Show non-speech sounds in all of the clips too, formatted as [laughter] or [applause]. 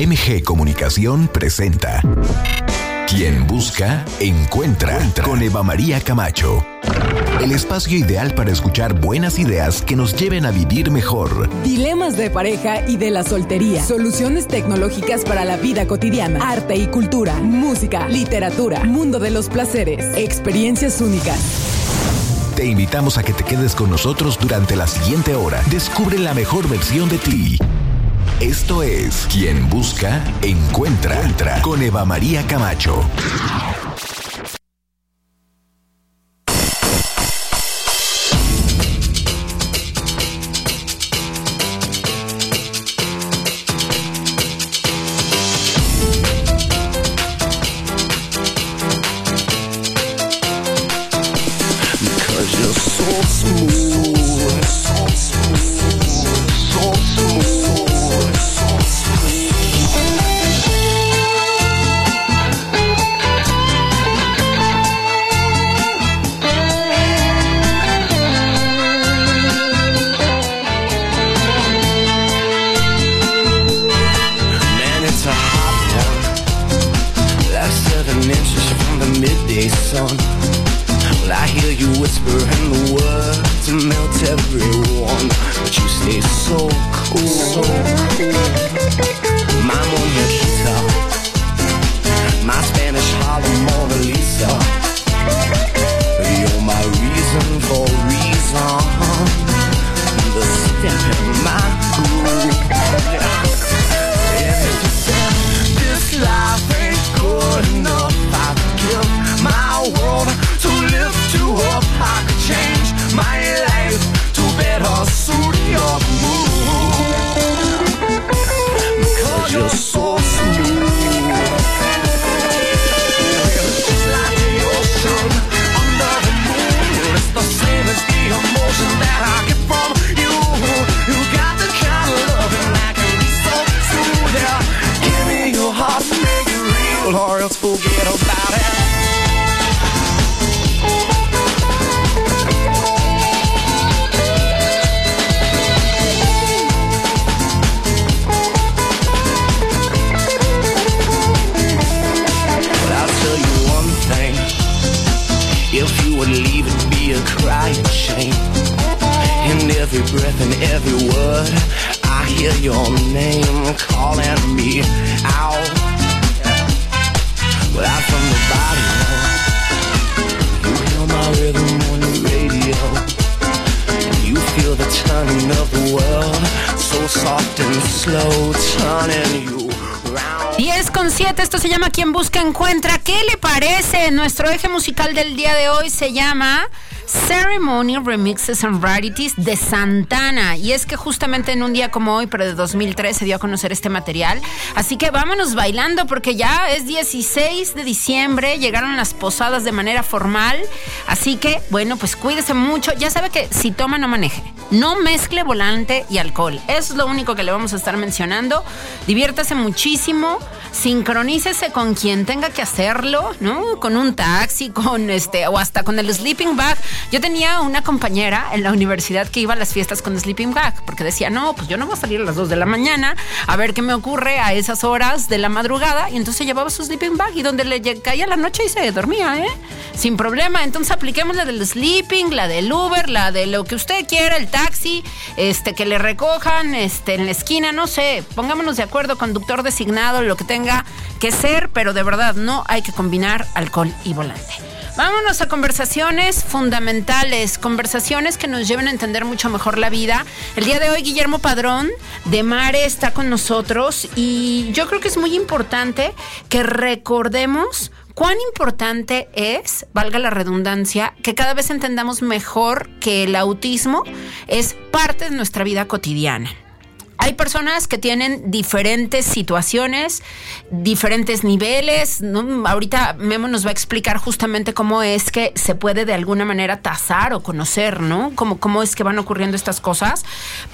MG Comunicación presenta Quien busca, encuentra, con Eva María Camacho. El espacio ideal para escuchar buenas ideas que nos lleven a vivir mejor. Dilemas de pareja y de la soltería. Soluciones tecnológicas para la vida cotidiana. Arte y cultura. Música, literatura. Mundo de los placeres. Experiencias únicas. Te invitamos a que te quedes con nosotros durante la siguiente hora. Descubre la mejor versión de ti. Esto es Quien Busca, Encuentra, Entra con Eva María Camacho. star musical del día de hoy se llama Ceremony Remixes and Rarities de Santana. Y es que justamente en un día como hoy, pero de 2003, se dio a conocer este material. Así que vámonos bailando porque ya es 16 de diciembre, llegaron las posadas de manera formal. Así que, bueno, pues cuídese mucho. Ya sabe que si toma, no maneje. No mezcle volante y alcohol. Eso es lo único que le vamos a estar mencionando. Diviértase muchísimo. Sincronícese con quien tenga que hacerlo, ¿no? Con un taxi, con este, o hasta con el sleeping bag. Yo tenía una compañera en la universidad que iba a las fiestas con sleeping bag, porque decía, no, pues yo no voy a salir a las 2 de la mañana a ver qué me ocurre a esas horas de la madrugada. Y entonces llevaba su sleeping bag y donde le caía la noche y se dormía, ¿eh? Sin problema. Entonces apliquemos la del sleeping, la del Uber, la de lo que usted quiera, el taxi, este, que le recojan, este, en la esquina, no sé. Pongámonos de acuerdo, conductor designado, lo que tenga que ser, pero de verdad no hay que combinar alcohol y volante. Vámonos a conversaciones fundamentales, conversaciones que nos lleven a entender mucho mejor la vida. El día de hoy Guillermo Padrón de Mare está con nosotros y yo creo que es muy importante que recordemos cuán importante es, valga la redundancia, que cada vez entendamos mejor que el autismo es parte de nuestra vida cotidiana. Hay personas que tienen diferentes situaciones, diferentes niveles. ¿no? Ahorita Memo nos va a explicar justamente cómo es que se puede de alguna manera tasar o conocer, ¿no? Cómo, cómo es que van ocurriendo estas cosas.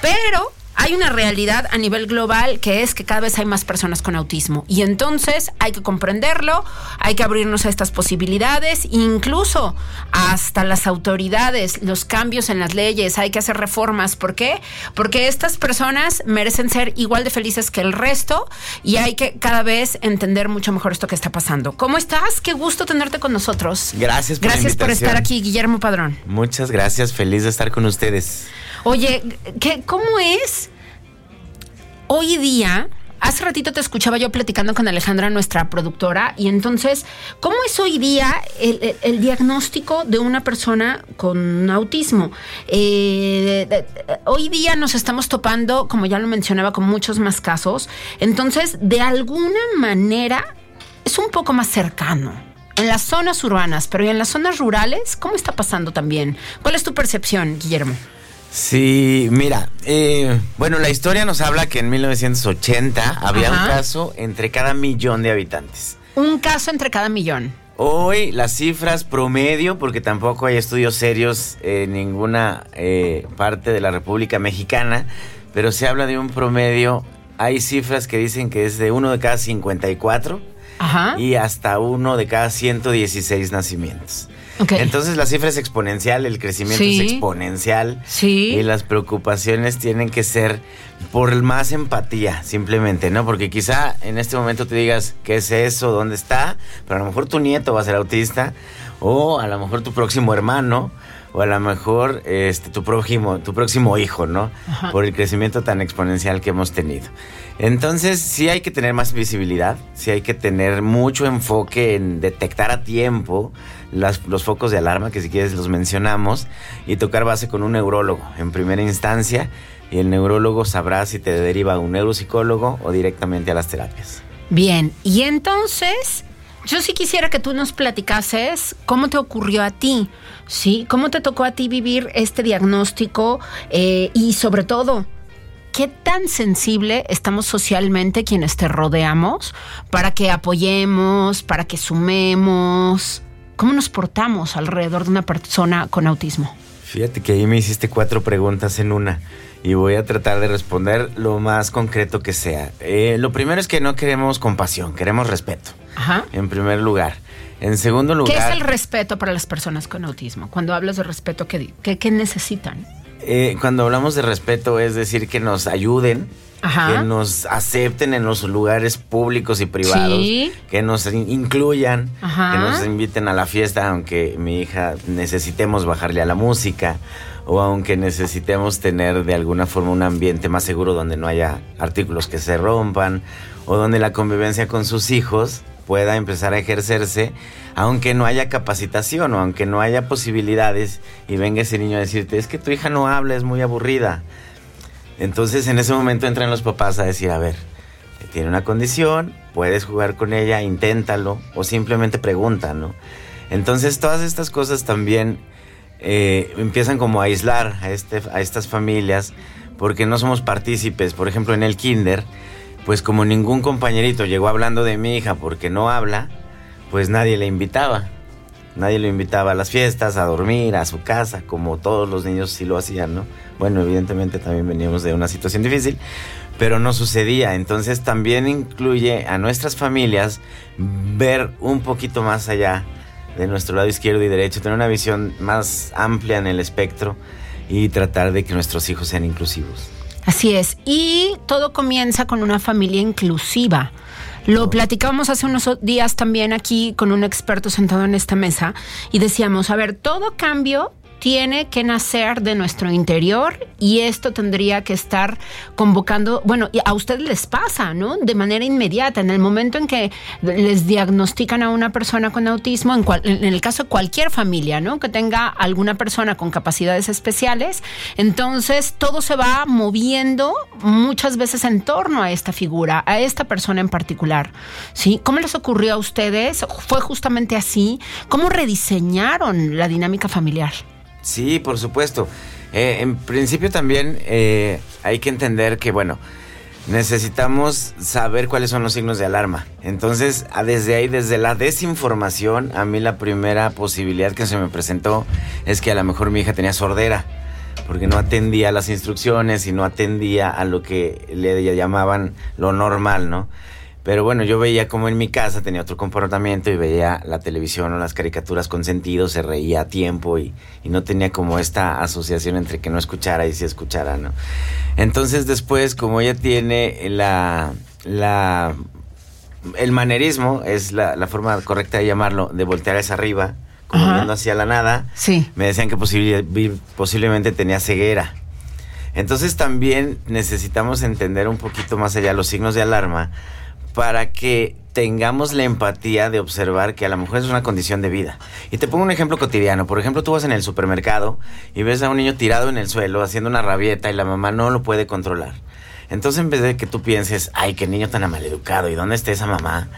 Pero hay una realidad a nivel global que es que cada vez hay más personas con autismo y entonces hay que comprenderlo, hay que abrirnos a estas posibilidades, incluso hasta las autoridades, los cambios en las leyes, hay que hacer reformas. ¿Por qué? Porque estas personas merecen ser igual de felices que el resto y hay que cada vez entender mucho mejor esto que está pasando. ¿Cómo estás? Qué gusto tenerte con nosotros. Gracias por Gracias por estar aquí, Guillermo Padrón. Muchas gracias, feliz de estar con ustedes. Oye, ¿qué, ¿cómo es hoy día? Hace ratito te escuchaba yo platicando con Alejandra, nuestra productora, y entonces, ¿cómo es hoy día el, diagnóstico de una persona con autismo? Eh, hoy día nos estamos topando, como ya lo mencionaba, con muchos más casos, entonces, de alguna manera, es un poco más cercano. En las zonas urbanas, pero ¿y en las zonas rurales? ¿Cómo está pasando también? ¿Cuál es tu percepción, Guillermo? Sí, mira, eh, bueno, la historia nos habla que en 1980 había Ajá. un caso entre cada millón de habitantes. Un caso entre cada millón. Hoy las cifras promedio, porque tampoco hay estudios serios en ninguna eh, parte de la República Mexicana, pero se habla de un promedio, hay cifras que dicen que es de uno de cada 54 Ajá. y hasta uno de cada 116 nacimientos. Entonces la cifra es exponencial, el crecimiento Sí. es exponencial. Sí. Y las preocupaciones tienen que ser por más empatía, simplemente, ¿no? Porque quizá en este momento te digas, ¿qué es eso? ¿Dónde está? Pero a lo mejor tu nieto va a ser autista, o a lo mejor tu próximo hermano, o a lo mejor este, tu, próximo, tu próximo hijo, ¿no? Ajá. Por el crecimiento tan exponencial que hemos tenido. Entonces, sí hay que tener más visibilidad, sí hay que tener mucho enfoque en detectar a tiempo los focos de alarma, que si quieres los mencionamos, y tocar base con un neurólogo en primera instancia, y el neurólogo sabrá si te deriva a un neuropsicólogo o directamente a las terapias. Bien, y entonces yo sí quisiera que tú nos platicases cómo te ocurrió a ti, ¿sí? ¿Cómo te tocó a ti vivir este diagnóstico Eh, y sobre todo, qué tan sensible estamos socialmente quienes te rodeamos para que apoyemos, para que sumemos? ¿Cómo nos portamos alrededor de una persona con autismo? Fíjate que ahí me hiciste cuatro preguntas en una y voy a tratar de responder lo más concreto que sea. Eh, lo primero es que no queremos compasión, queremos respeto, Ajá. en primer lugar. En segundo lugar... ¿Qué es el respeto para las personas con autismo? Cuando hablas de respeto, ¿qué, di- qué- qué necesitan? Eh, cuando hablamos de respeto es decir que nos ayuden, Ajá. que nos acepten en los lugares públicos y privados, Sí. que nos in- incluyan, Ajá. que nos inviten a la fiesta, aunque mi hija necesitemos bajarle a la música o aunque necesitemos tener de alguna forma un ambiente más seguro donde no haya artículos que se rompan o donde la convivencia con sus hijos pueda empezar a ejercerse, aunque no haya capacitación o aunque no haya posibilidades y venga ese niño a decirte, es que tu hija no habla, es muy aburrida. Entonces en ese momento entran los papás a decir, a ver, tiene una condición, puedes jugar con ella, inténtalo o simplemente pregunta, ¿no? Entonces todas estas cosas también eh, empiezan como a aislar a, este, a estas familias porque no somos partícipes. Por ejemplo, en el kinder, pues como ningún compañerito llegó hablando de mi hija porque no habla, pues nadie le invitaba. Nadie lo invitaba a las fiestas, a dormir, a su casa, como todos los niños sí lo hacían, ¿no? Bueno, evidentemente también veníamos de una situación difícil, pero no sucedía. Entonces también incluye a nuestras familias ver un poquito más allá de nuestro lado izquierdo y derecho, tener una visión más amplia en el espectro y tratar de que nuestros hijos sean inclusivos. Así es. Y todo comienza con una familia inclusiva. Lo platicábamos hace unos días también aquí con un experto sentado en esta mesa y decíamos, a ver, todo cambio tiene que nacer de nuestro interior y esto tendría que estar convocando, bueno, a ustedes les pasa, ¿no? De manera inmediata, en el momento en que les diagnostican a una persona con autismo, en el caso de cualquier familia, ¿no? Que tenga alguna persona con capacidades especiales, entonces todo se va moviendo muchas veces en torno a esta figura, a esta persona en particular, ¿sí? ¿Cómo les ocurrió a ustedes? ¿Fue justamente así? ¿Cómo rediseñaron la dinámica familiar? Sí, por supuesto. Eh, en principio también eh, hay que entender que, bueno, necesitamos saber cuáles son los signos de alarma. Entonces, desde ahí, desde la desinformación, a mí la primera posibilidad que se me presentó es que a lo mejor mi hija tenía sordera. porque no atendía a las instrucciones y no atendía a lo que le llamaban lo normal, ¿no? Pero bueno, yo veía como en mi casa tenía otro comportamiento y veía la televisión o las caricaturas con sentido, se reía a tiempo y, y no tenía como esta asociación entre que no escuchara y sí escuchara, ¿no? Entonces después, como ella tiene la, la el manerismo, es la, la forma correcta de llamarlo, de voltear hacia arriba, como Ajá. viendo hacia la nada, Sí. me decían que posible- posiblemente tenía ceguera. Entonces también necesitamos entender un poquito más allá los signos de alarma para que tengamos la empatía de observar que a lo mejor es una condición de vida. Y te pongo un ejemplo cotidiano. Por ejemplo, tú vas en el supermercado y ves a un niño tirado en el suelo haciendo una rabieta y la mamá no lo puede controlar. Entonces, en vez de que tú pienses, ay, qué niño tan maleducado, ¿y dónde está esa mamá?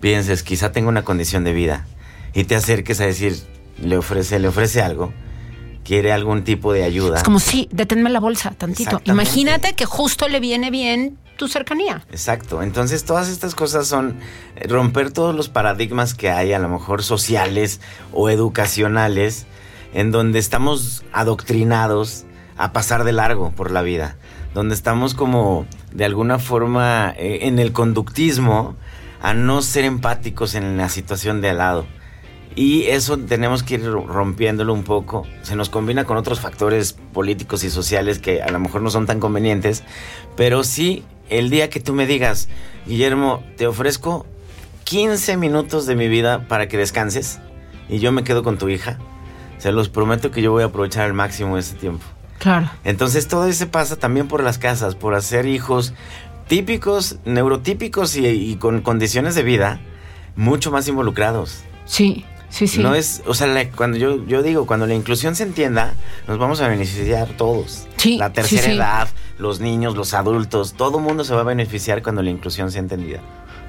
Pienses, quizá tenga una condición de vida. Y te acerques a decir, le ofrece, le ofrece algo, quiere algún tipo de ayuda. Es como, sí, deténme la bolsa tantito. Imagínate que justo le viene bien tu cercanía. Exacto. Entonces, todas estas cosas son eh, romper todos los paradigmas que hay, a lo mejor sociales o educacionales, en donde estamos adoctrinados a pasar de largo por la vida, donde estamos como de alguna forma eh, en el conductismo a no ser empáticos en la situación de al lado. Y eso tenemos que ir rompiéndolo un poco. Se nos combina con otros factores políticos y sociales que a lo mejor no son tan convenientes. Pero sí, el día que tú me digas, Guillermo, te ofrezco 15 minutos de mi vida para que descanses y yo me quedo con tu hija, se los prometo que yo voy a aprovechar al máximo ese tiempo. Claro. Entonces todo eso pasa también por las casas, por hacer hijos típicos, neurotípicos y, y con condiciones de vida mucho más involucrados. Sí, sí, sí. No es, o sea, la- cuando yo, yo digo, cuando la inclusión se entienda, nos vamos a beneficiar todos. Sí, La tercera edad, los niños, los adultos, todo el mundo se va a beneficiar cuando la inclusión sea entendida.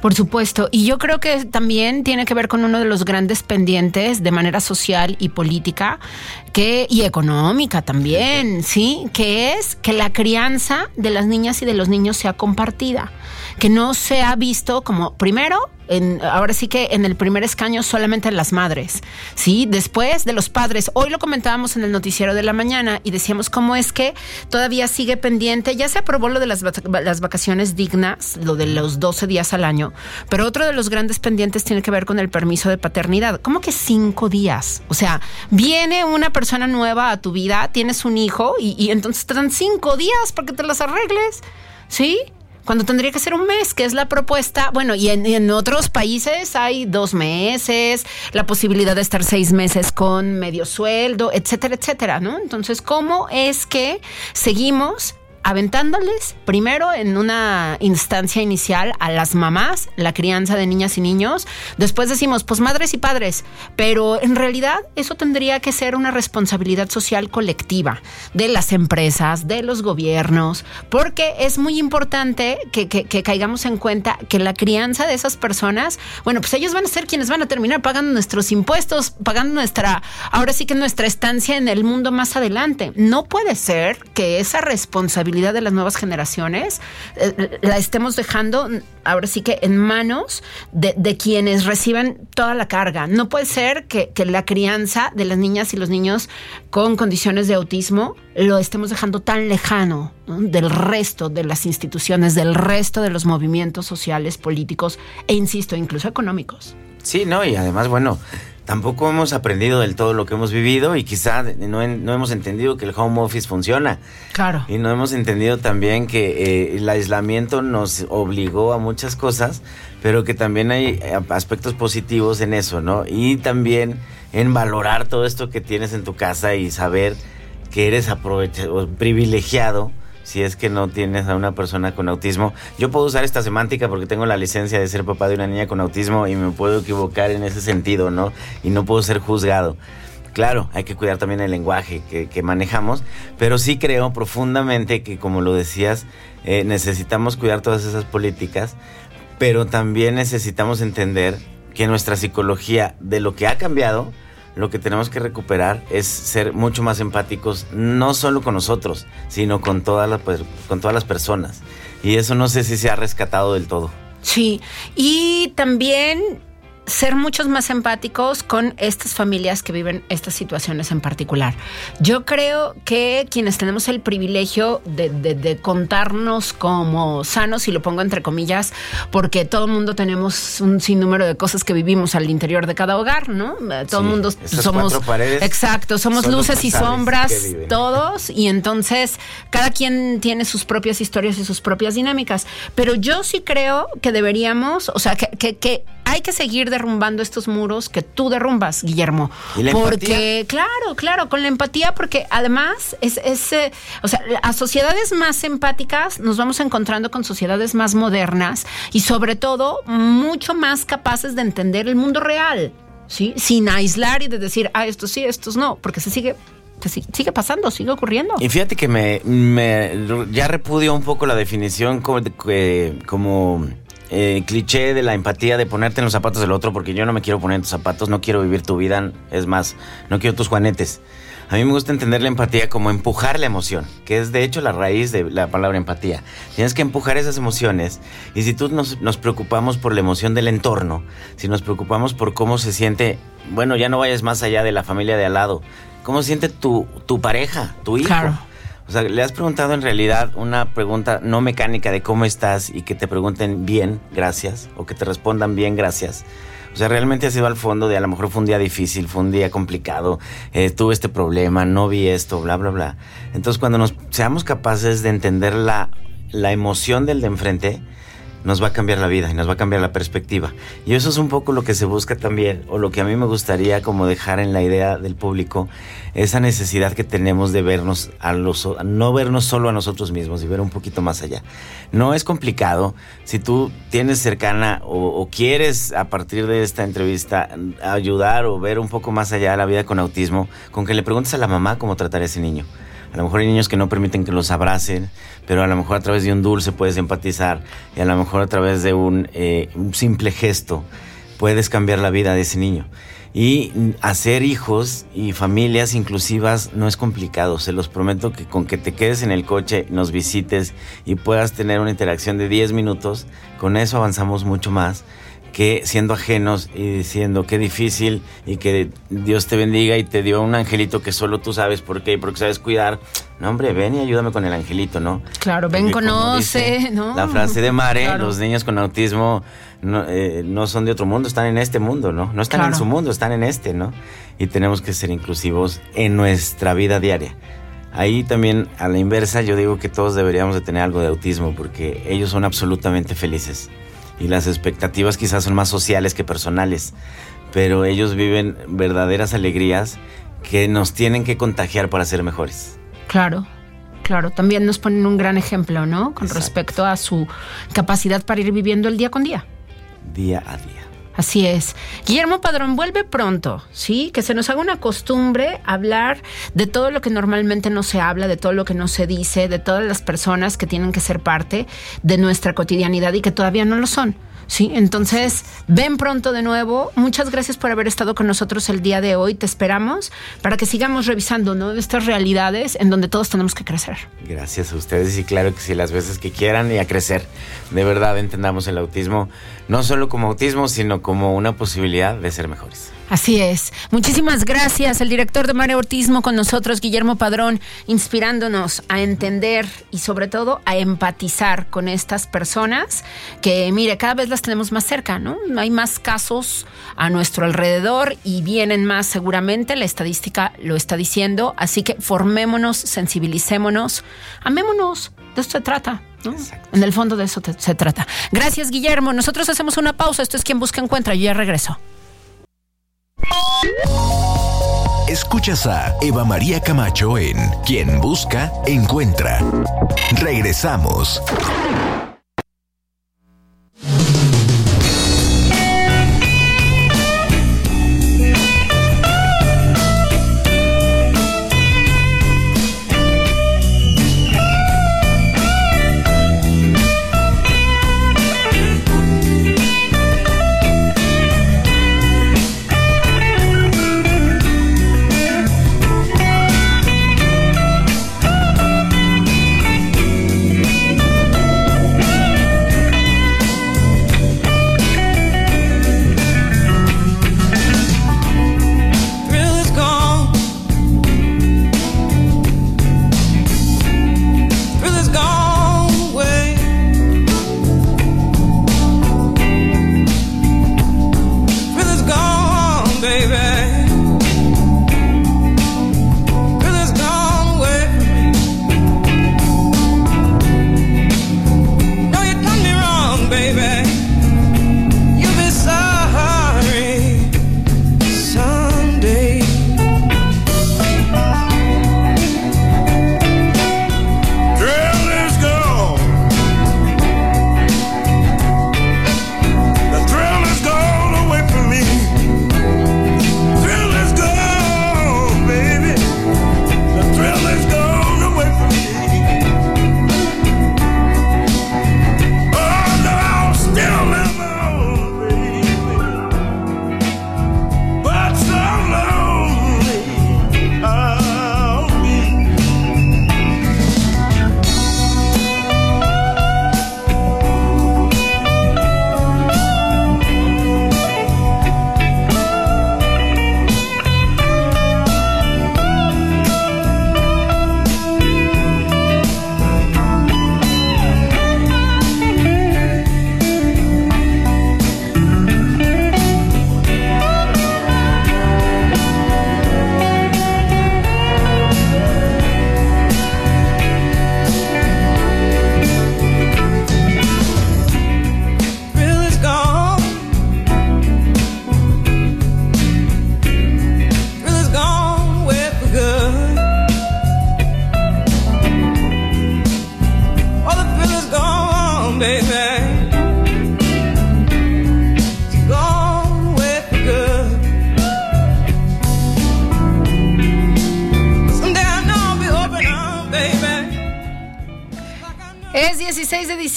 Por supuesto. Y yo creo que también tiene que ver con uno de los grandes pendientes de manera social y política que, y económica también, ¿sí? Que es que la crianza de las niñas y de los niños sea compartida. Que no sea visto como, primero, en, ahora sí que en el primer escaño solamente las madres, ¿sí? Después de los padres. Hoy lo comentábamos en el noticiero de la mañana y decíamos cómo es que todavía sigue pendiente. Ya se aprobó lo de las vacaciones dignas, lo de los 12 días al año, pero otro de los grandes pendientes tiene que ver con el permiso de paternidad. ¿Cómo que cinco días? O sea, viene una persona nueva a tu vida, tienes un hijo y, y entonces te dan cinco días para que te las arregles, ¿sí? Cuando tendría que ser un mes, que es la propuesta. Bueno, y en, otros países hay dos meses, la posibilidad de estar seis meses con medio sueldo, etcétera, etcétera, ¿no? Entonces, ¿cómo es que seguimos aventándoles primero en una instancia inicial a las mamás la crianza de niñas y niños, después decimos pues madres y padres, pero en realidad eso tendría que ser una responsabilidad social colectiva de las empresas, de los gobiernos, porque es muy importante que, que- que caigamos en cuenta que la crianza de esas personas, bueno, pues ellos van a ser quienes van a terminar pagando nuestros impuestos, pagando nuestra, ahora sí que nuestra estancia en el mundo más adelante. No puede ser que esa responsabilidad de las nuevas generaciones eh, la estemos dejando ahora sí que en manos de, quienes reciben toda la carga. No puede ser que, la crianza de las niñas y los niños con condiciones de autismo lo estemos dejando tan lejano ¿no? del resto de las instituciones, del resto de los movimientos sociales, políticos e, insisto, incluso económicos. Sí, no, y además, bueno, tampoco hemos aprendido del todo lo que hemos vivido y quizá no, no hemos entendido que el home office funciona. Claro. Y no hemos entendido también que eh, el aislamiento nos obligó a muchas cosas, pero que también hay eh, aspectos positivos en eso, ¿no? Y también en valorar todo esto que tienes en tu casa y saber que eres privilegiado si es que no tienes a una persona con autismo. Yo puedo usar esta semántica porque tengo la licencia de ser papá de una niña con autismo y me puedo equivocar en ese sentido, ¿no? Y no puedo ser juzgado. Claro, hay que cuidar también el lenguaje que, manejamos, pero sí creo profundamente que, como lo decías, eh, necesitamos cuidar todas esas políticas, pero también necesitamos entender que nuestra psicología, de lo que ha cambiado, lo que tenemos que recuperar es ser mucho más empáticos, no solo con nosotros, sino con todas las, con todas las personas. Y eso no sé si se ha rescatado del todo. Sí, y también ser muchos más empáticos con estas familias que viven estas situaciones en particular. Yo creo que quienes tenemos el privilegio de, de, contarnos como sanos, y lo pongo entre comillas, porque todo el mundo tenemos un sinnúmero de cosas que vivimos al interior de cada hogar, ¿no? Todo el mundo somos... Exacto, somos luces y sombras, todos, y entonces cada quien tiene sus propias historias y sus propias dinámicas. Pero yo sí creo que deberíamos, o sea, que, que, que hay que seguir derrumbando estos muros que tú derrumbas, Guillermo. porque, claro, claro, con la empatía, porque además es, ese, o sea, a sociedades más empáticas nos vamos encontrando con sociedades más modernas y sobre todo mucho más capaces de entender el mundo real, ¿sí? Sin aislar y de decir, ah, estos sí, estos no, porque se sigue sigue pasando, sigue ocurriendo. Y fíjate que me, ya repudio un poco la definición como, como eh, cliché de la empatía, de ponerte en los zapatos del otro, porque yo no me quiero poner en tus zapatos, no quiero vivir tu vida, es más, no quiero tus juanetes. A mí me gusta entender la empatía como empujar la emoción, que es de hecho la raíz de la palabra empatía. Tienes que empujar esas emociones y si tú nos, nos preocupamos por la emoción del entorno, si nos preocupamos por cómo se siente, bueno, ya no vayas más allá de la familia de al lado, cómo se siente tu, tu pareja, tu hijo. Claro o sea, le has preguntado en realidad una pregunta no mecánica de cómo estás y que te pregunten bien, gracias, o que te respondan bien, gracias. O sea, realmente has ido al fondo de a lo mejor fue un día difícil, fue un día complicado, eh, tuve este problema, no vi esto, bla, bla, bla. Entonces, cuando nos seamos capaces de entender la, la emoción del de enfrente, nos va a cambiar la vida y nos va a cambiar la perspectiva. Y eso es un poco lo que se busca también, o lo que a mí me gustaría como dejar en la idea del público, esa necesidad que tenemos de vernos a los, no vernos solo a nosotros mismos y ver un poquito más allá. No es complicado. Si tú tienes cercana o, quieres a partir de esta entrevista ayudar o ver un poco más allá la vida con autismo, con que le preguntes a la mamá cómo tratar a ese niño. A lo mejor hay niños que no permiten que los abracen, pero a lo mejor a través de un dulce puedes empatizar y a lo mejor a través de un, eh, un simple gesto puedes cambiar la vida de ese niño. Y hacer hijos y familias inclusivas no es complicado. Se los prometo que con que te quedes en el coche, nos visites y puedas tener una interacción de 10 minutos, con eso avanzamos mucho más que siendo ajenos y diciendo qué difícil y que Dios te bendiga y te dio un angelito que solo tú sabes por qué y porque sabes cuidar. No, hombre, ven y ayúdame con el angelito, ¿no? Claro, ven, conoce, ¿no? La frase de Mare, los niños con autismo eh, no, son de otro mundo, están en este mundo, ¿no? No están en su mundo, están en este, ¿no? Y tenemos que ser inclusivos en nuestra vida diaria. Ahí también, a la inversa, yo digo que todos deberíamos de tener algo de autismo porque ellos son absolutamente felices y las expectativas quizás son más sociales que personales, pero ellos viven verdaderas alegrías que nos tienen que contagiar para ser mejores. Claro. Claro, también nos ponen un gran ejemplo, ¿no? Con respecto a su capacidad para ir viviendo el día con día. Día a día. Así es. Guillermo Padrón, vuelve pronto, ¿sí? Que se nos haga una costumbre hablar de todo lo que normalmente no se habla, de todo lo que no se dice, de todas las personas que tienen que ser parte de nuestra cotidianidad y que todavía no lo son. Sí, entonces ven pronto de nuevo. Muchas gracias por haber estado con nosotros el día de hoy. Te esperamos para que sigamos revisando ¿no? estas realidades en donde todos tenemos que crecer. Gracias a ustedes y claro que sí, las veces que quieran y a crecer. De verdad entendamos el autismo no solo como autismo, sino como una posibilidad de ser mejores. Así es. Muchísimas gracias. El director de Mare Autismo con nosotros, Guillermo Padrón, inspirándonos a entender y sobre todo a empatizar con estas personas que, mire, cada vez las tenemos más cerca, ¿no? Hay más casos a nuestro alrededor y vienen más seguramente. La estadística lo está diciendo. Así que formémonos, sensibilicémonos, amémonos. De esto se trata. En el fondo de eso se trata. Gracias, Guillermo. Nosotros hacemos una pausa. Esto es quien busca encuentra. Yo ya regreso. Escuchas a Eva María Camacho en Quien Busca, Encuentra. Regresamos.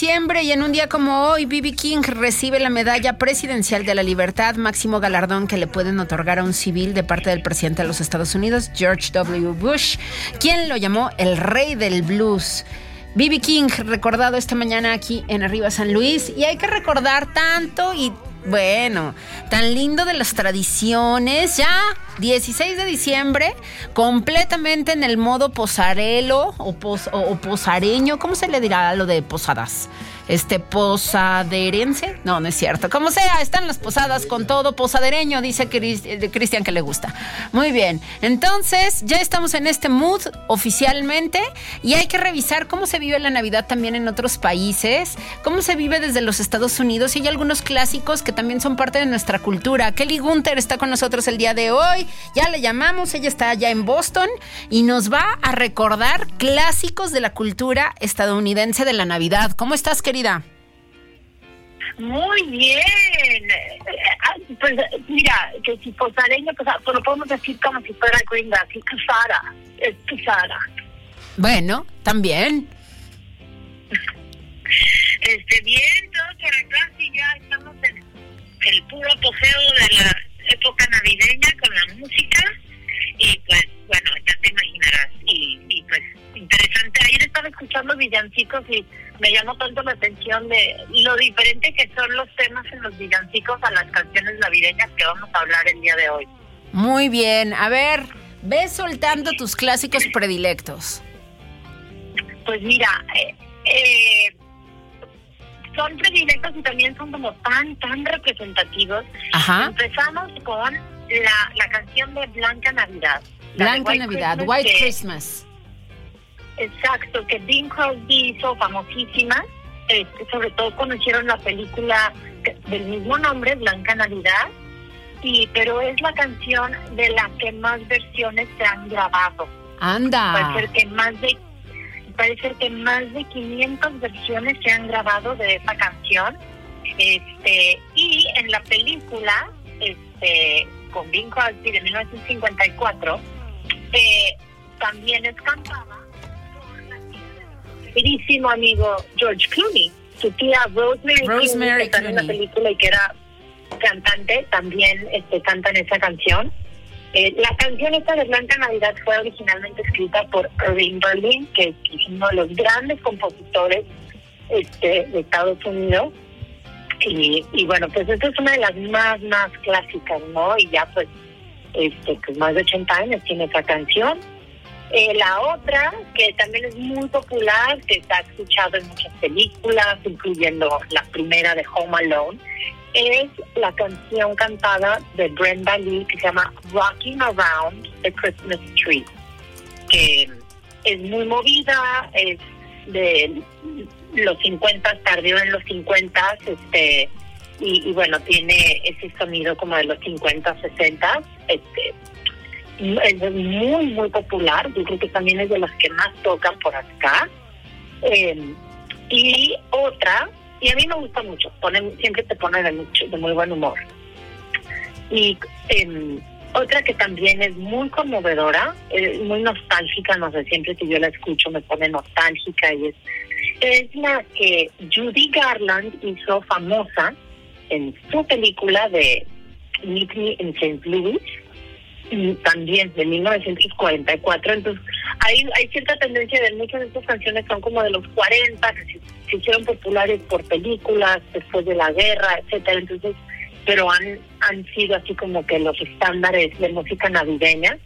Diciembre y en un día como hoy, B.B. King recibe la Medalla Presidencial de la Libertad, máximo galardón que le pueden otorgar a un civil de parte del presidente de los Estados Unidos, George W. Bush, quien lo llamó el rey del blues. B.B. King, recordado esta mañana aquí en Arriba San Luis, y hay que recordar tanto y bueno, tan lindo de las tradiciones. Ya, 16 de diciembre, completamente en el modo posarelo o, o posareño. ¿Cómo se le dirá lo de posadas? este posaderense. No, no es cierto. Como sea, están las posadas con todo posadereño, dice eh, Cristian que le gusta. Muy bien. Entonces, ya estamos en este mood oficialmente y hay que revisar cómo se vive la Navidad también en otros países, cómo se vive desde los Estados Unidos y hay algunos clásicos que también son parte de nuestra cultura. Kelly Gunther está con nosotros el día de hoy. Ya le llamamos, ella está allá en Boston y nos va a recordar clásicos de la cultura estadounidense de la Navidad. ¿Cómo estás, querida? Muy bien. Pues mira, que si posareño, pues, pues, lo podemos decir como si fuera gringa, así Sara, es tu Sara. Bueno, también. Este, bien, todo por acá, sí, ya estamos el puro poseo de la época navideña con la música y pues, bueno, ya te imaginarás, y, y pues interesante. Ayer estaba escuchando villancicos y me llamó tanto la atención de lo diferente que son los temas en los villancicos a las canciones navideñas que vamos a hablar el día de hoy. Muy bien, a ver, ve soltando tus clásicos predilectos. Pues mira, eh, eh, son predilectos y también son como tan, tan representativos. Ajá. Empezamos con la, la canción de Blanca Navidad. Blanca Navidad, White Christmas. Exacto, que Bing Crosby hizo famosísima, este, sobre todo conocieron la película del mismo nombre, Blanca Navidad, y pero es la canción de la que más versiones se han grabado. Anda. Parece que más de parece que más de 500 versiones se han grabado de esa canción. Este, y en la película este con Bing Crosby de 1954 eh, también es cantada queridísimo amigo George Clooney. Su tía Rosemary, Rosemary Clooney, que en la película y que era cantante, también este, cantan esa canción. Eh, la canción esta de Blanca Navidad fue originalmente escrita por Irving Berlin, que es uno de los grandes compositores este, de Estados Unidos. Y, bueno, pues esta es una de las más, más clásicas, ¿no? Y ya pues, este, pues más de 80 años tiene esa canción. Eh, la otra, que también es muy popular, que está escuchado en muchas películas, incluyendo la primera de Home Alone, es la canción cantada de Brenda Lee que se llama Rocking Around the Christmas Tree, que es muy movida, es de los 50, tardío en los 50, este, y, y bueno, tiene ese sonido como de los 50, 60, este, es muy, muy popular. Yo creo que también es de las que más tocan por acá. Eh, y otra, y a mí me gusta mucho, pone, siempre te pone de, mucho, de muy buen humor. Y eh, otra que también es muy conmovedora, es muy nostálgica, no sé, siempre que yo la escucho me pone nostálgica y es, es la que Judy Garland hizo famosa en su película de Meet Me in St. Louis, también de 1944. Entonces, hay, hay cierta tendencia de muchas de estas canciones son como de los 40, que se, hicieron populares por películas después de la guerra, etcétera. Entonces, pero han, han sido así como que los estándares de música navideña.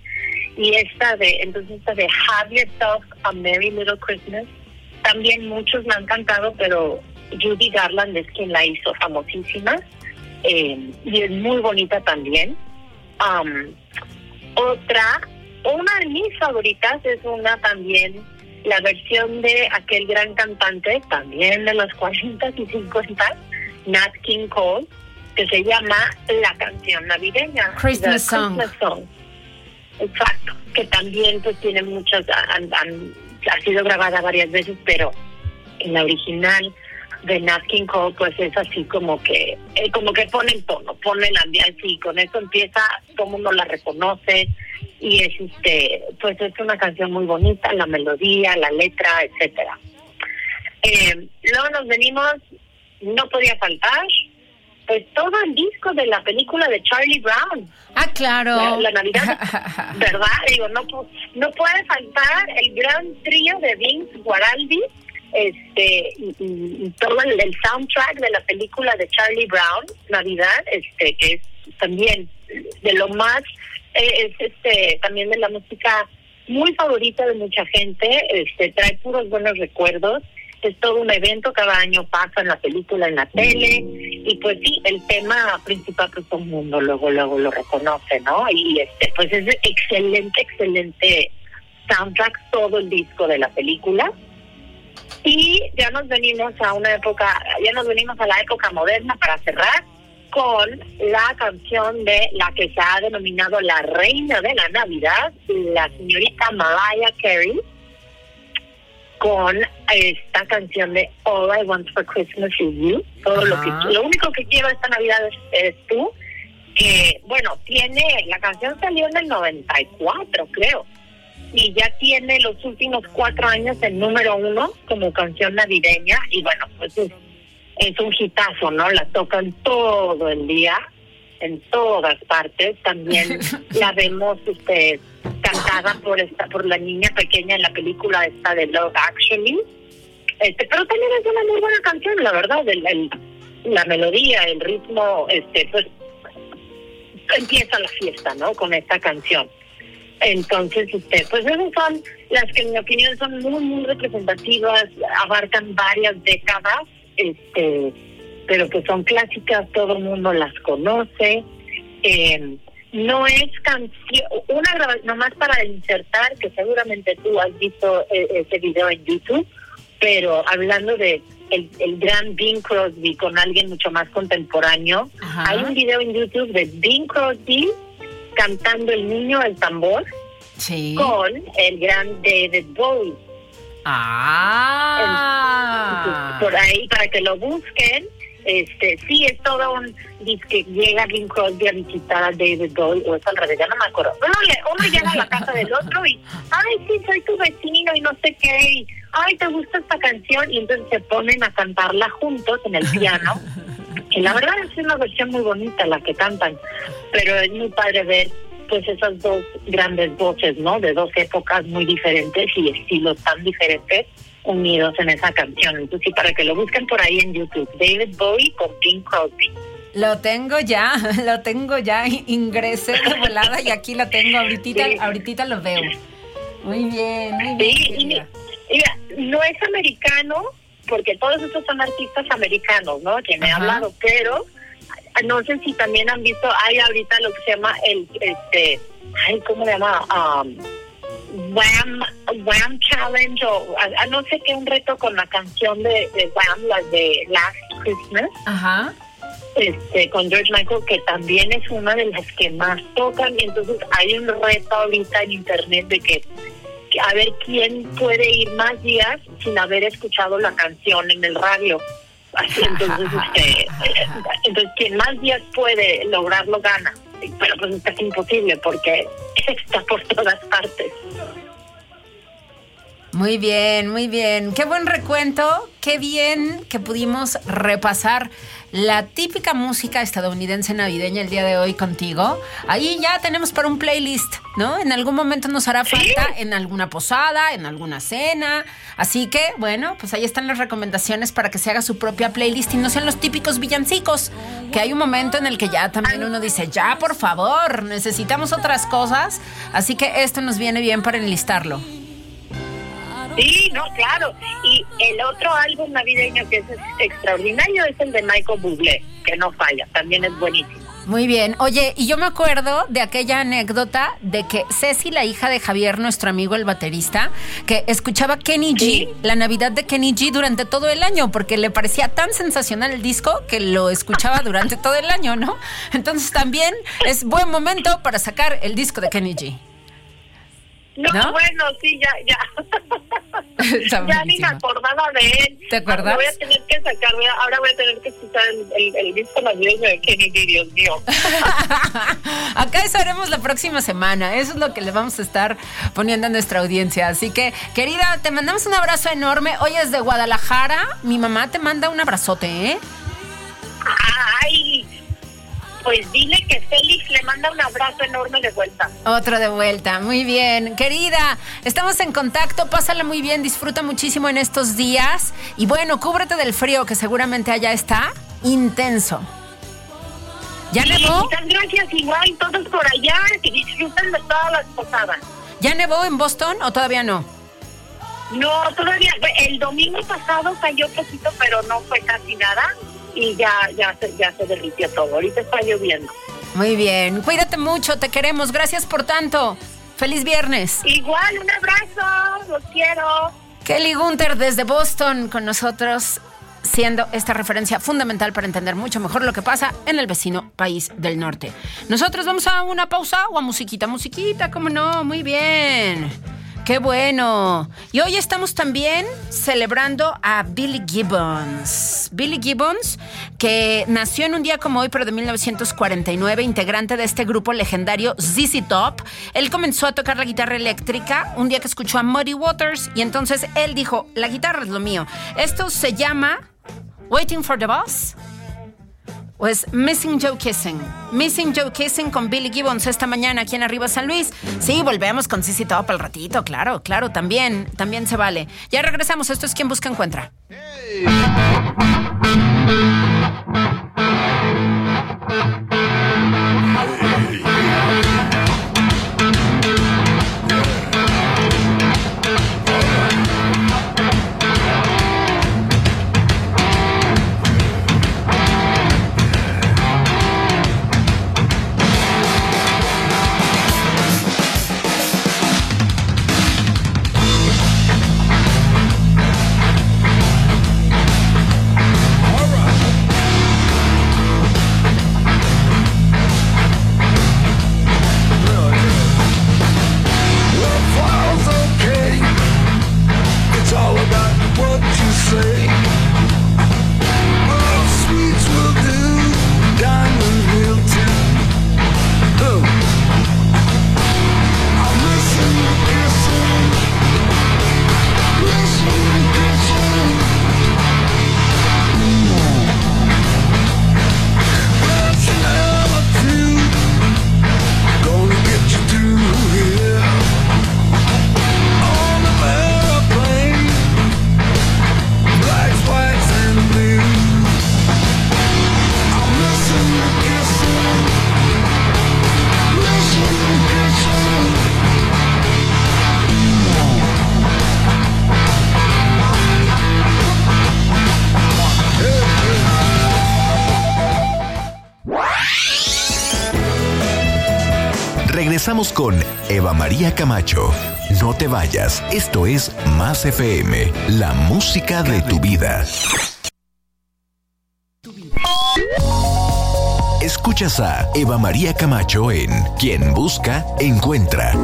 Y esta de, entonces esta de Have Yourself a Merry Little Christmas, también muchos la han cantado, pero Judy Garland es quien la hizo famosísima. Eh, y es muy bonita también. Um, otra, una de mis favoritas es una también, la versión de aquel gran cantante, también de los 40 y 50, Nat King Cole, que se llama La canción navideña. Christmas, song. Exacto, que también pues tiene muchas, ha sido grabada varias veces, pero en la original de Nat King Cole pues es así como que eh, como que pone el tono, pone el ambiente y con eso empieza, todo el mundo la reconoce y es este pues es una canción muy bonita, la melodía, la letra, etcétera. Eh, luego nos venimos, no podía faltar, pues todo el disco de la película de Charlie Brown. Ah, claro. La, la Navidad, [laughs] ¿verdad? Digo, no, no puede faltar el gran trío de Vince Guaraldi, este, y, todo el, el soundtrack de la película de Charlie Brown, Navidad, este, que es también de lo más, es este, también de la música muy favorita de mucha gente, este, trae puros buenos recuerdos. Es todo un evento, cada año pasa en la película, en la tele, y pues sí, el tema principal pues todo el mundo luego, luego lo reconoce, ¿no? Y este, pues es excelente, excelente soundtrack, todo el disco de la película. Y ya nos venimos a una época, ya nos venimos a la época moderna para cerrar con la canción de la que se ha denominado la reina de la Navidad, la señorita Mariah Carey, con esta canción de All I Want for Christmas is You. Todo lo Ajá. que lo único que quiero esta Navidad es, eres tú. Que bueno, tiene la canción salió en el 94, creo y ya tiene los últimos cuatro años en número uno como canción navideña y bueno pues es, es un hitazo no la tocan todo el día en todas partes. También [laughs] la vemos este cantada por esta por la niña pequeña en la película esta de Love Actually. Este pero también es una muy buena canción la verdad el, el- la melodía el ritmo este pues empieza la fiesta no con esta canción. Entonces, este, pues esas son las que en mi opinión son muy, muy representativas, abarcan varias décadas, este, pero que son clásicas, todo el mundo las conoce. Eh, no es canción, una grabación, nomás para insertar, que seguramente tú has visto eh, ese video en YouTube, pero hablando de el, el gran Bing Crosby con alguien mucho más contemporáneo, Ajá. hay un video en YouTube de Bing Crosby cantando el niño el tambor Sí. con el gran David Bowie. Ah. Por ahí, para que lo busquen, este sí es todo un disque llega Bing Crosby a visitar a David Bowie, o es al revés, ya no me acuerdo. Uno, uno llega a la casa del otro y, ay, sí, soy tu vecino y no sé qué, ay, ¿te gusta esta canción? Y entonces se ponen a cantarla juntos en el piano. Y la verdad es una versión muy bonita la que cantan, pero es muy padre ver pues esas dos grandes voces, ¿no? De dos épocas muy diferentes y estilos tan diferentes unidos en esa canción. Entonces, sí, para que lo busquen por ahí en YouTube, David Bowie con Bing Crosby. Lo tengo ya, [laughs] lo tengo ya. Ingresé de volada y aquí lo tengo. Ahorita, Sí. ahorita lo veo. Muy bien, muy bien. Sí, y, mira, no es americano, porque todos estos son artistas americanos, ¿no? Que me Ajá. hablado, pero no sé si también han visto, hay ahorita lo que se llama el, este, ay, ¿cómo se llama? Um, Wham, Wham Challenge o ah, ah, no sé qué, un reto con la canción de, de Wham, la de Last Christmas Ajá. este con George Michael que también es una de las que más tocan y entonces hay un reto ahorita en internet de que, que a ver quién puede ir más días sin haber escuchado la canción en el radio [laughs] entonces este entonces quien más días puede lograrlo gana. Pero pues está imposible porque [laughs] está por todas partes Muy bien, muy bien. Qué buen recuento. Qué bien que pudimos repasar la típica música estadounidense navideña el día de hoy contigo. Ahí ya tenemos para un playlist, ¿no? En algún momento nos hará falta en alguna posada, en alguna cena. Así que, bueno, pues ahí están las recomendaciones para que se haga su propia playlist y no sean los típicos villancicos. Que hay un momento en el que ya también uno dice, ya, por favor, necesitamos otras cosas. Así que esto nos viene bien para enlistarlo. Sí, no, claro. Y el otro álbum navideño que es extraordinario es el de Michael Bublé, que no falla, también es buenísimo. Muy bien. Oye, y yo me acuerdo de aquella anécdota de que Ceci, la hija de Javier, nuestro amigo el baterista, que escuchaba Kenny G, Sí. la Navidad de Kenny G durante todo el año, porque le parecía tan sensacional el disco que lo escuchaba durante todo el año, ¿no? Entonces también es buen momento para sacar el disco de Kenny G. No, bueno, sí, ya, ya. [laughs] ya ni me acordaba de él. ¿Te acuerdas? voy a tener que sacar, ahora voy a tener que escuchar el, el, disco navideño de Kenny Dios mío. [laughs] Acá eso haremos la próxima semana. Eso es lo que le vamos a estar poniendo a nuestra audiencia. Así que, querida, te mandamos un abrazo enorme. Hoy es de Guadalajara. Mi mamá te manda un abrazote, ¿eh? Ay, pues dile que Félix le manda un abrazo enorme de vuelta. Otro de vuelta, muy bien. Querida, estamos en contacto, pásala muy bien, disfruta muchísimo en estos días. Y bueno, cúbrete del frío que seguramente allá está intenso. ¿Ya nevó? Muchas gracias, igual todos por allá, que disfruten de todas las posadas. ¿Ya nevó en Boston o todavía no? No, todavía. El domingo pasado cayó poquito, pero no fue casi nada y ya, ya, se, ya se derritió todo. Ahorita está lloviendo. Muy bien, cuídate mucho, te queremos, gracias por tanto. Feliz viernes. Igual, un abrazo, los quiero. Kelly Gunther desde Boston con nosotros, siendo esta referencia fundamental para entender mucho mejor lo que pasa en el vecino país del norte. Nosotros vamos a una pausa o a musiquita, musiquita, ¿cómo no? Muy bien. Qué bueno. Y hoy estamos también celebrando a Billy Gibbons. Billy Gibbons, que nació en un día como hoy, pero de 1949, integrante de este grupo legendario ZZ Top. Él comenzó a tocar la guitarra eléctrica un día que escuchó a Muddy Waters y entonces él dijo, la guitarra es lo mío. Esto se llama Waiting for the Boss pues Missing Joe Kissing. Missing Joe Kissing con Billy Gibbons esta mañana aquí en Arriba San Luis. Sí, volvemos con Sissy Top al ratito, claro, claro, también, también se vale. Ya regresamos, esto es Quien Busca Encuentra. María Camacho. No te vayas, esto es Más FM, la música de tu vida. Escuchas a Eva María Camacho en Quien Busca, Encuentra.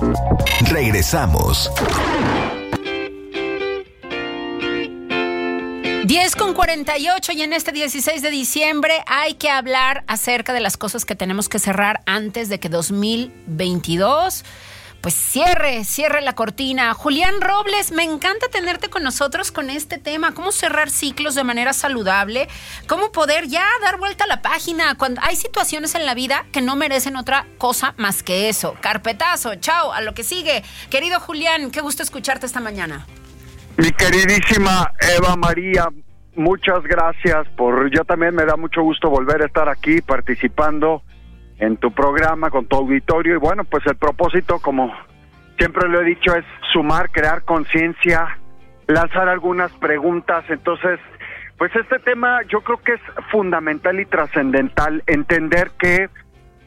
Regresamos. 10 con 48 y en este 16 de diciembre hay que hablar acerca de las cosas que tenemos que cerrar antes de que 2022 pues cierre, cierre la cortina. Julián Robles, me encanta tenerte con nosotros con este tema, cómo cerrar ciclos de manera saludable, cómo poder ya dar vuelta a la página cuando hay situaciones en la vida que no merecen otra cosa más que eso. Carpetazo, chao, a lo que sigue. Querido Julián, qué gusto escucharte esta mañana. Mi queridísima Eva María, muchas gracias por, yo también me da mucho gusto volver a estar aquí participando en tu programa con tu auditorio y bueno, pues el propósito, como siempre lo he dicho, es sumar, crear conciencia, lanzar algunas preguntas, entonces, pues este tema yo creo que es fundamental y trascendental, entender que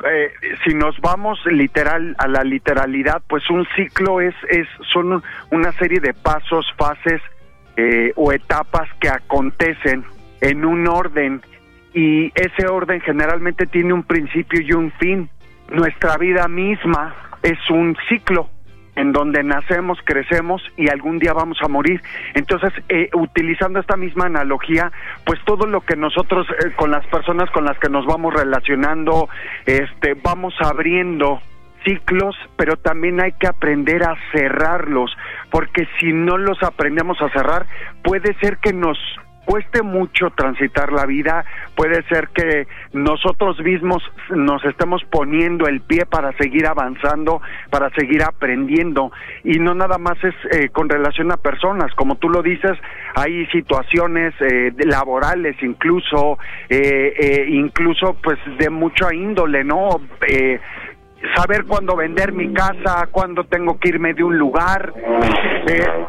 eh, si nos vamos literal a la literalidad, pues un ciclo es, es son una serie de pasos, fases eh, o etapas que acontecen en un orden y ese orden generalmente tiene un principio y un fin. Nuestra vida misma es un ciclo en donde nacemos, crecemos y algún día vamos a morir. Entonces, eh, utilizando esta misma analogía, pues todo lo que nosotros eh, con las personas con las que nos vamos relacionando, este, vamos abriendo ciclos, pero también hay que aprender a cerrarlos, porque si no los aprendemos a cerrar, puede ser que nos cueste mucho transitar la vida, puede ser que nosotros mismos nos estemos poniendo el pie para seguir avanzando, para seguir aprendiendo y no nada más es eh, con relación a personas, como tú lo dices, hay situaciones eh, laborales incluso, eh, incluso pues de mucha índole, ¿no? saber cuándo vender mi casa, cuándo tengo que irme de un lugar,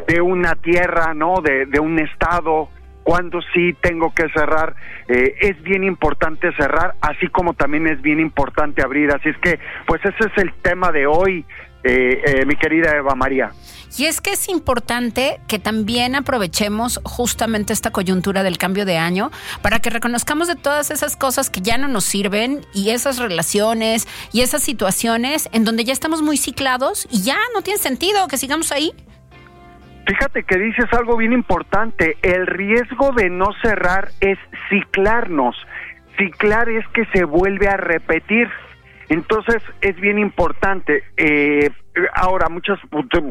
de, una tierra, ¿no? De, de un estado, cuando sí tengo que cerrar. Eh, es bien importante cerrar, así como también es bien importante abrir. Así es que, pues ese es el tema de hoy, eh, eh, mi querida Eva María. Y es que es importante que también aprovechemos justamente esta coyuntura del cambio de año para que reconozcamos de todas esas cosas que ya no nos sirven y esas relaciones y esas situaciones en donde ya estamos muy ciclados y ya no tiene sentido que sigamos ahí. Fíjate que dices algo bien importante. El riesgo de no cerrar es ciclarnos. Ciclar es que se vuelve a repetir. Entonces es bien importante. Eh, ahora muchos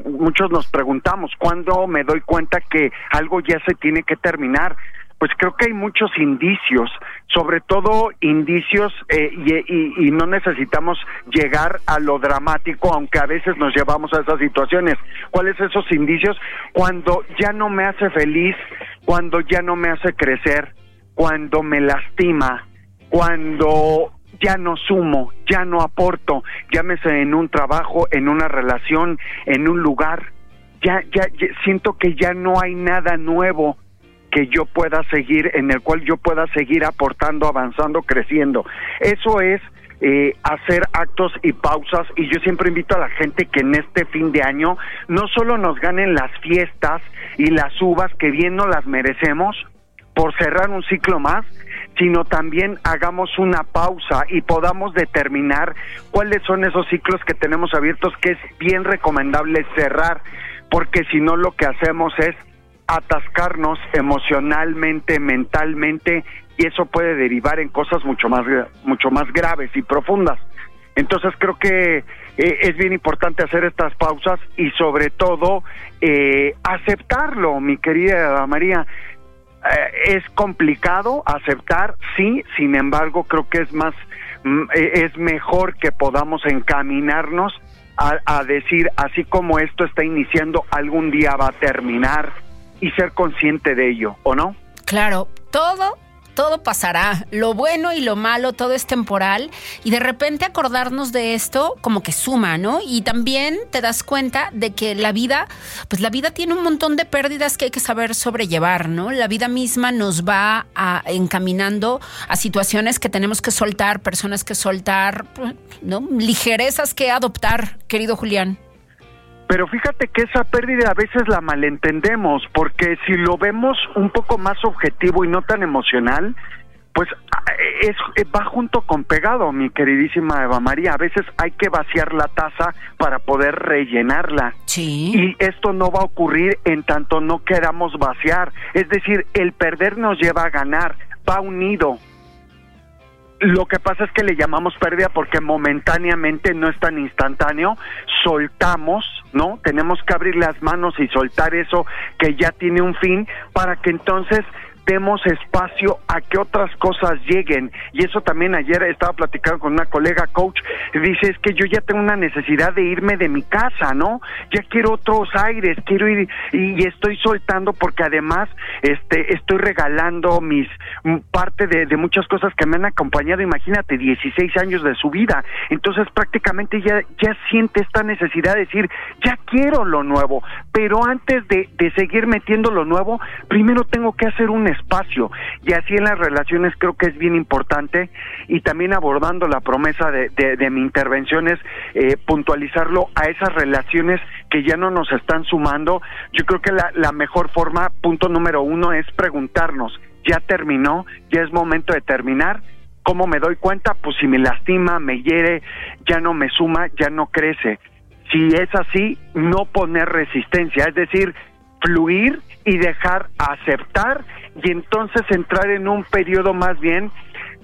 muchos nos preguntamos cuándo me doy cuenta que algo ya se tiene que terminar pues creo que hay muchos indicios, sobre todo indicios eh, y, no necesitamos llegar a lo dramático, aunque a veces nos llevamos a esas situaciones. ¿Cuáles esos indicios? Cuando ya no me hace feliz, cuando ya no me hace crecer, cuando me lastima, cuando ya no sumo, ya no aporto, llámese en un trabajo, en una relación, en un lugar, ya, ya siento que ya no hay nada nuevo que yo pueda seguir, en el cual yo pueda seguir aportando, avanzando, creciendo. Eso es eh, hacer actos y pausas y yo siempre invito a la gente que en este fin de año no solo nos ganen las fiestas y las uvas que bien no las merecemos por cerrar un ciclo más, sino también hagamos una pausa y podamos determinar cuáles son esos ciclos que tenemos abiertos que es bien recomendable cerrar, porque si no lo que hacemos es atascarnos emocionalmente, mentalmente y eso puede derivar en cosas mucho más mucho más graves y profundas. Entonces creo que eh, es bien importante hacer estas pausas y sobre todo eh, aceptarlo, mi querida María. Eh, es complicado aceptar, sí, sin embargo creo que es más, mm, es mejor que podamos encaminarnos a decir, así como esto está iniciando, algún día va a terminar y ser consciente de ello, ¿o no? Claro, todo todo pasará, lo bueno y lo malo, todo es temporal y de repente acordarnos de esto como que suma, ¿no? Y también te das cuenta de que la vida, pues la vida tiene un montón de pérdidas que hay que saber sobrellevar, ¿no? La vida misma nos va a, encaminando a situaciones que tenemos que soltar, personas que soltar, ¿no? Ligerezas que adoptar, querido Julián. Pero fíjate que esa pérdida a veces la malentendemos, porque si lo vemos un poco más objetivo y no tan emocional, pues es, va junto con pegado, mi queridísima Eva María. A veces hay que vaciar la taza para poder rellenarla. Sí. Y esto no va a ocurrir en tanto no queramos vaciar. Es decir, el perder nos lleva a ganar, va unido. Lo que pasa es que le llamamos pérdida porque momentáneamente no es tan instantáneo, soltamos, ¿no? Tenemos que abrir las manos y soltar eso que ya tiene un fin para que entonces demos espacio a que otras cosas lleguen. Y eso también ayer estaba platicando con una colega coach, dice, es que yo ya tengo una necesidad de irme de mi casa, ¿no? Ya quiero otros aires, quiero ir y, estoy soltando porque además este estoy regalando mis mm, parte de, muchas cosas que me han acompañado, imagínate, 16 años de su vida. Entonces prácticamente ya, ya siente esta necesidad de decir, ya quiero lo nuevo, pero antes de, de seguir metiendo lo nuevo, primero tengo que hacer un espacio y así en las relaciones creo que es bien importante y también abordando la promesa de, de, mi intervención es eh, puntualizarlo a esas relaciones que ya no nos están sumando. Yo creo que la, la mejor forma, punto número uno, es preguntarnos, ¿ya terminó? ¿Ya es momento de terminar? ¿Cómo me doy cuenta? Pues si me lastima, me hiere, ya no me suma, ya no crece si es así, no poner resistencia, es decir, fluir y dejar aceptar y entonces entrar en un periodo más bien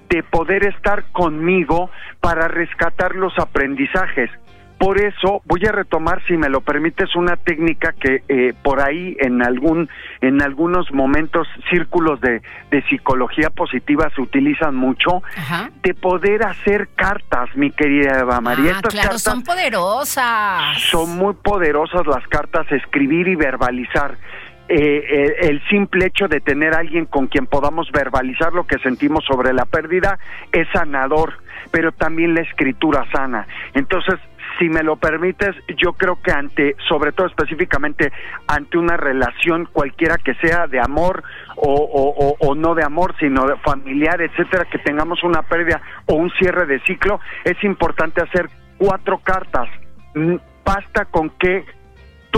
de poder estar conmigo para rescatar los aprendizajes. Por eso voy a retomar, si me lo permites, una técnica que eh, por ahí en algún en algunos momentos círculos de, de psicología positiva se utilizan mucho de poder hacer cartas, mi querida Eva María. Ah, claro, son poderosas. Son muy poderosas las cartas, escribir y verbalizar. Eh, el simple hecho de tener a alguien con quien podamos verbalizar lo que sentimos sobre la pérdida es sanador, pero también la escritura sana. Entonces, si me lo permites, yo creo que ante, sobre todo específicamente ante una relación cualquiera que sea de amor o, o, no de amor, sino de familiar, etcétera, que tengamos una pérdida o un cierre de ciclo, es importante hacer cuatro cartas. Mm, basta con que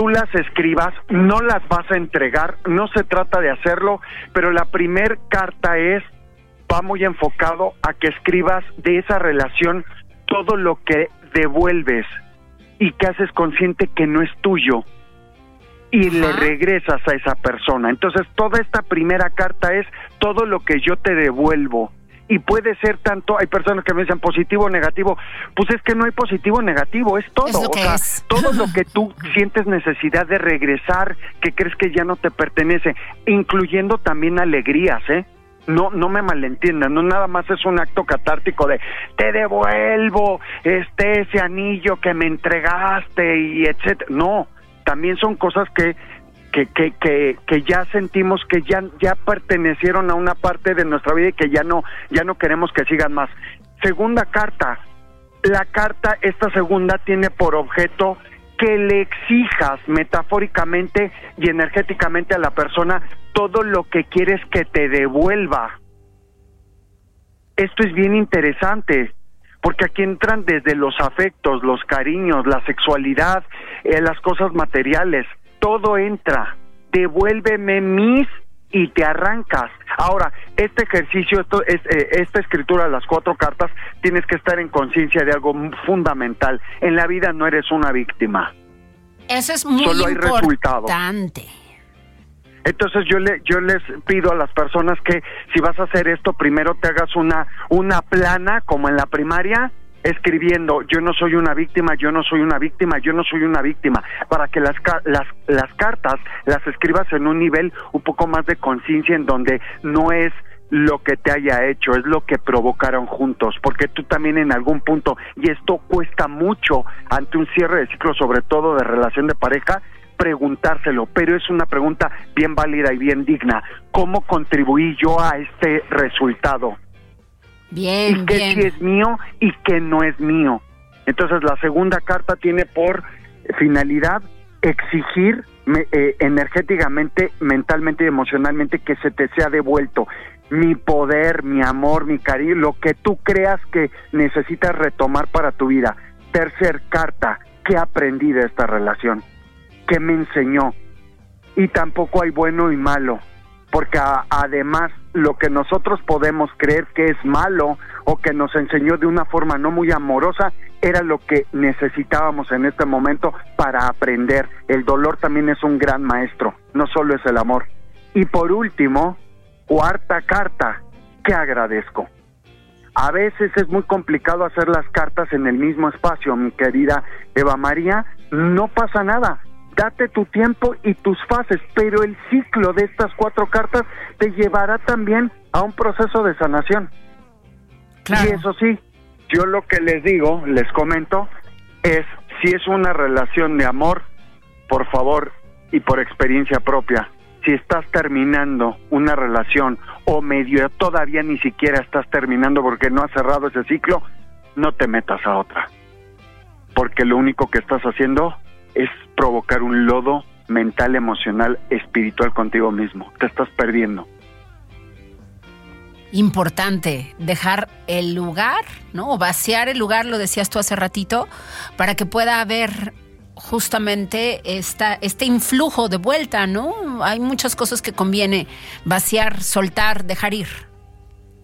tú las escribas, no las vas a entregar, no se trata de hacerlo, pero la primer carta es, va muy enfocado a que escribas de esa relación todo lo que devuelves y que haces consciente que no es tuyo y le regresas a esa persona. Entonces, toda esta primera carta es todo lo que yo te devuelvo. Y puede ser tanto, hay personas que me dicen positivo o negativo, pues es que no hay positivo o negativo, es todo. o sea, todo lo [laughs] que tú sientes necesidad de regresar, que crees que ya no te pertenece, incluyendo también alegrías, ¿eh? no no me malentiendan, no nada más es un acto catártico de te devuelvo este ese anillo que me entregaste y etcétera. No, también son cosas que que, que, que, ya sentimos que ya, ya pertenecieron a una parte de nuestra vida y que ya no, ya no queremos que sigan más. Segunda carta. La carta, esta segunda, tiene por objeto que le exijas metafóricamente y energéticamente a la persona todo lo que quieres que te devuelva. Esto es bien interesante, porque aquí entran desde los afectos, los cariños, la sexualidad, eh, las cosas materiales, todo entra. Devuélveme mis y te arrancas. Ahora, este ejercicio, esto, es, eh, esta escritura de las cuatro cartas, tienes que estar en conciencia de algo fundamental. En la vida no eres una víctima. Eso es muy Solo hay importante. Entonces yo le yo les pido a las personas que si vas a hacer esto primero te hagas una una plana como en la primaria escribiendo yo no soy una víctima, yo no soy una víctima, yo no soy una víctima, para que las, las, las cartas las escribas en un nivel un poco más de conciencia en donde no es lo que te haya hecho, es lo que provocaron juntos, porque tú también en algún punto, y esto cuesta mucho ante un cierre de ciclo, sobre todo de relación de pareja, preguntárselo, pero es una pregunta bien válida y bien digna. ¿Cómo contribuí yo a este resultado? Bien, y qué sí es mío y qué no es mío. Entonces la segunda carta tiene por finalidad exigir eh, energéticamente, mentalmente y emocionalmente que se te sea devuelto mi poder, mi amor, mi cariño, lo que tú creas que necesitas retomar para tu vida. Tercer carta, ¿qué aprendí de esta relación? ¿Qué me enseñó? Y tampoco hay bueno y malo porque además lo que nosotros podemos creer que es malo o que nos enseñó de una forma no muy amorosa era lo que necesitábamos en este momento para aprender. El dolor también es un gran maestro, no solo es el amor. Y por último, cuarta carta, que agradezco. A veces es muy complicado hacer las cartas en el mismo espacio, mi querida Eva María, no pasa nada date tu tiempo y tus fases, pero el ciclo de estas cuatro cartas te llevará también a un proceso de sanación. Y eso sí, yo lo que les digo, les comento, es si es una relación de amor, por favor y por experiencia propia, si estás terminando una relación o medio todavía ni siquiera estás terminando porque no has cerrado ese ciclo, no te metas a otra. Porque lo único que estás haciendo es provocar un lodo mental, emocional, espiritual contigo mismo. Te estás perdiendo. Importante dejar el lugar, ¿no? O vaciar el lugar, lo decías tú hace ratito, para que pueda haber justamente esta, este influjo de vuelta, ¿no? Hay muchas cosas que conviene vaciar, soltar, dejar ir.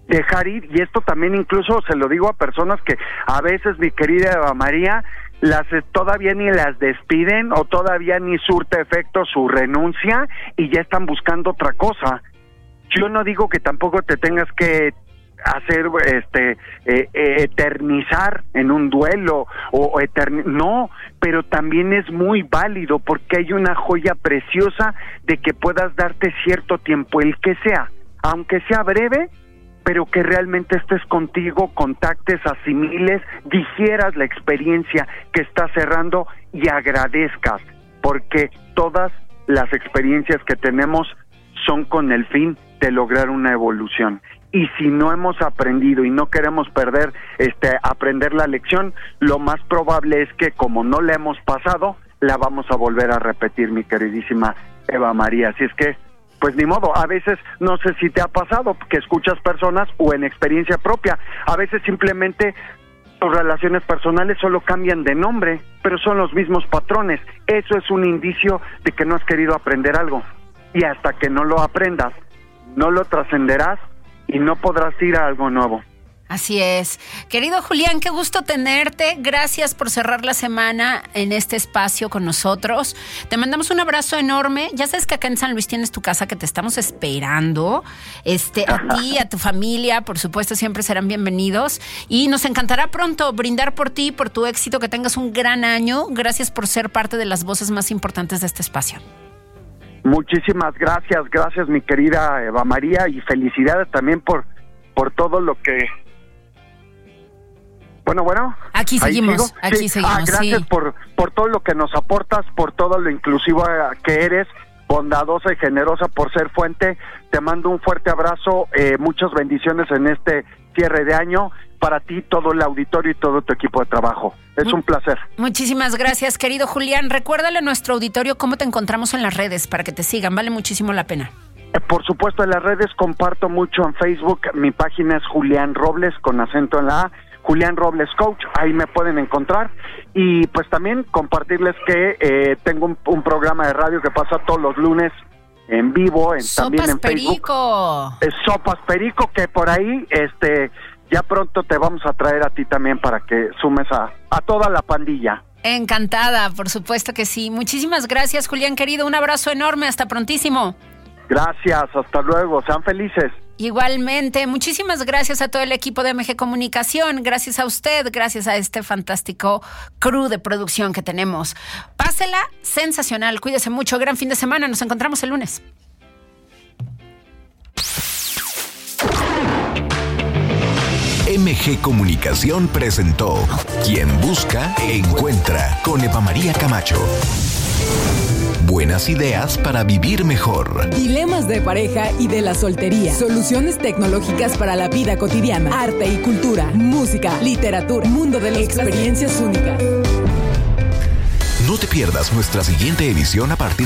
Dejar ir, y esto también incluso se lo digo a personas que a veces, mi querida Eva María, las eh, todavía ni las despiden o todavía ni surte efecto su renuncia y ya están buscando otra cosa. Yo no digo que tampoco te tengas que hacer este eh, eh, eternizar en un duelo o, no pero también es muy válido porque hay una joya preciosa de que puedas darte cierto tiempo el que sea aunque sea breve pero que realmente estés contigo, contactes, asimiles, digieras la experiencia que estás cerrando y agradezcas, porque todas las experiencias que tenemos son con el fin de lograr una evolución. Y si no hemos aprendido y no queremos perder este aprender la lección, lo más probable es que como no la hemos pasado, la vamos a volver a repetir, mi queridísima Eva María. Así es que pues ni modo, a veces no sé si te ha pasado que escuchas personas o en experiencia propia, a veces simplemente tus relaciones personales solo cambian de nombre, pero son los mismos patrones. Eso es un indicio de que no has querido aprender algo. Y hasta que no lo aprendas, no lo trascenderás y no podrás ir a algo nuevo. Así es. Querido Julián, qué gusto tenerte. Gracias por cerrar la semana en este espacio con nosotros. Te mandamos un abrazo enorme. Ya sabes que acá en San Luis tienes tu casa que te estamos esperando. Este, a ti, a tu familia, por supuesto, siempre serán bienvenidos. Y nos encantará pronto brindar por ti, por tu éxito, que tengas un gran año. Gracias por ser parte de las voces más importantes de este espacio. Muchísimas gracias, gracias mi querida Eva María y felicidades también por, por todo lo que bueno, bueno. Aquí seguimos, aquí seguimos. Ah, gracias por, por todo lo que nos aportas, por todo lo inclusiva que eres, bondadosa y generosa por ser fuente. Te mando un fuerte abrazo, eh, muchas bendiciones en este cierre de año para ti, todo el auditorio y todo tu equipo de trabajo. Es un placer. Muchísimas gracias, querido Julián. Recuérdale a nuestro auditorio cómo te encontramos en las redes para que te sigan. Vale muchísimo la pena. Eh, por supuesto, en las redes comparto mucho en Facebook. Mi página es Julián Robles con acento en la A Julián Robles Coach, ahí me pueden encontrar. Y pues también compartirles que eh, tengo un, programa de radio que pasa todos los lunes en vivo, en, también en Perico. Facebook. Sopas Perico, que por ahí este ya pronto te vamos a traer a ti también para que sumes a, a toda la pandilla. Encantada, por supuesto que sí. Muchísimas gracias, Julián querido. Un abrazo enorme, hasta prontísimo. Gracias, hasta luego, sean felices. Igualmente, muchísimas gracias a todo el equipo de MG Comunicación, gracias a usted, gracias a este fantástico crew de producción que tenemos. Pásela, sensacional, cuídese mucho, gran fin de semana, nos encontramos el lunes. MG Comunicación presentó Quien busca, encuentra con Eva María Camacho. Buenas ideas para vivir mejor. Dilemas de pareja y de la soltería. Soluciones tecnológicas para la vida cotidiana. Arte y cultura. Música, literatura. Mundo de las experiencias únicas. No te pierdas nuestra siguiente edición a partir